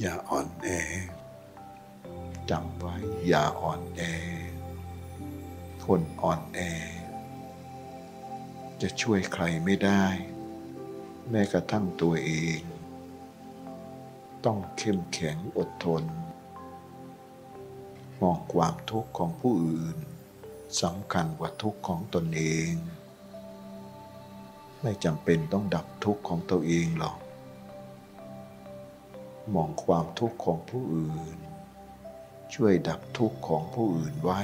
อย่าอ่อนแอจำไว้อย่าอ่อนแอ คนอ่อนแอ จะช่วยใครไม่ได้ แม้กระทั่งตัวเอง ต้องเข้มแข็งอดทน มองความทุกข์ของผู้อื่นสำคัญกว่าทุกข์ของตนเอง ไม่จำเป็นต้องดับทุกข์ของตัวเองหรอก มองความทุกข์ของผู้อื่น ช่วยดับทุกข์ของผู้อื่นไว้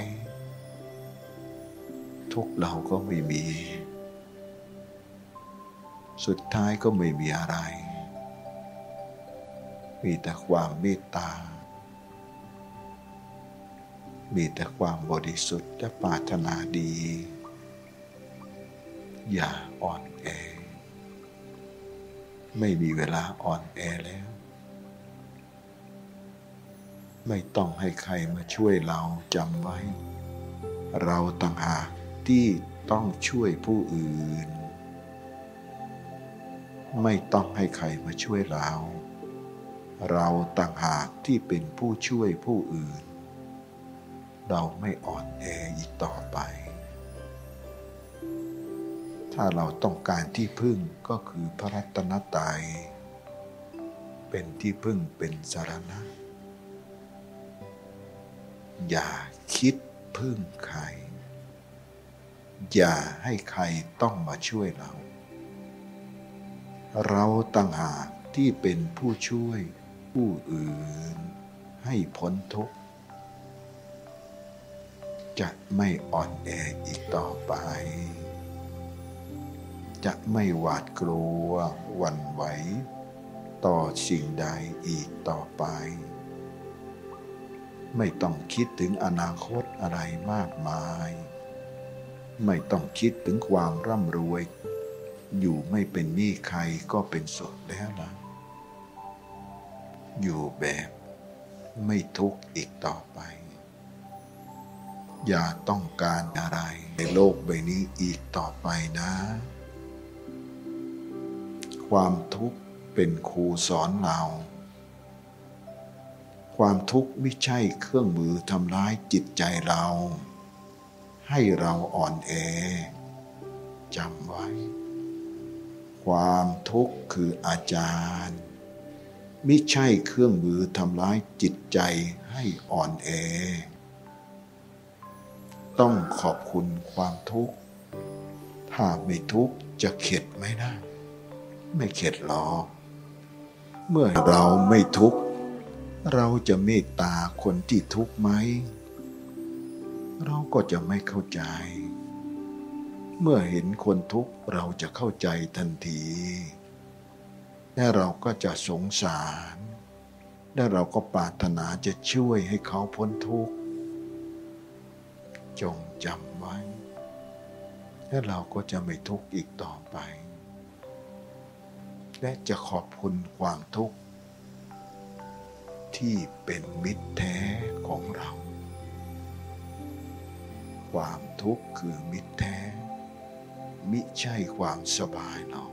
ทุกเราก็ไม่มี สุดท้ายก็ไม่มีอะไร มีแต่ความเมตตา มีแต่ความบริสุทธิ์และปรารถนาดี อย่าอ่อนแอ ไม่มีเวลาอ่อนแอแล้ว ไม่ต้องให้ใครมาช่วยเราจำไว้ เราต่างหากที่ต้องช่วยผู้อื่น ไม่ต้องให้ใครมาช่วยเรา เราต่างหากที่เป็นผู้ช่วยผู้อื่น เราไม่อ่อนแออีกต่อไป ถ้าเราต้องการที่พึ่งก็คือพระรัตนตรัยเป็นที่พึ่งเป็นสารณะ อย่าคิดพึ่งใคร อย่าให้ใครต้องมาช่วยเรา เราต่างหากที่เป็นผู้ช่วยผู้อื่นให้พ้นทุกข์ จะไม่อ่อนแออีกต่อไป จะไม่หวาดกลัวหวั่นไหว ต่อสิ่งใดอีกต่อไป ไม่ต้องคิดถึงอนาคตอะไรมากมาย ไม่ต้องคิดถึงความร่ำรวย อยู่ไม่เป็นหนี้ใครก็เป็นสุขแล้วละอยู่แบบไม่ทุกข์อีกต่อไป อย่าต้องการอะไรในโลกใบนี้อีกต่อไปนะ ความทุกข์เป็นครูสอนเรา ความทุกข์ไม่ใช่เครื่องมือทำร้ายจิตใจเรา ให้เราอ่อนแอจำไว้ ความทุกข์คืออาจารย์ ไม่ใช่เครื่องมือทำร้ายจิตใจให้อ่อนแอ ต้องขอบคุณความทุกข์ ถ้าไม่ทุกข์จะเข็ดไหมนะ ไม่เข็ดหรอก เมื่อเราไม่ทุกข์ เราจะเมตตาคนที่ทุกข์ไหม เราก็จะไม่เข้าใจ เมื่อเห็นคนทุกข์เราจะเข้าใจทันที และเราก็จะสงสาร และเราก็ปรารถนาจะช่วยให้เขาพ้นทุกข์ จงจำไว้ และเราก็จะไม่ทุกข์อีกต่อไป และจะขอบคุณความทุกข์ ที่เป็นมิตรแท้ของเรา ความทุกข์คือมิตรแท้ มิใช่ความสบายเรา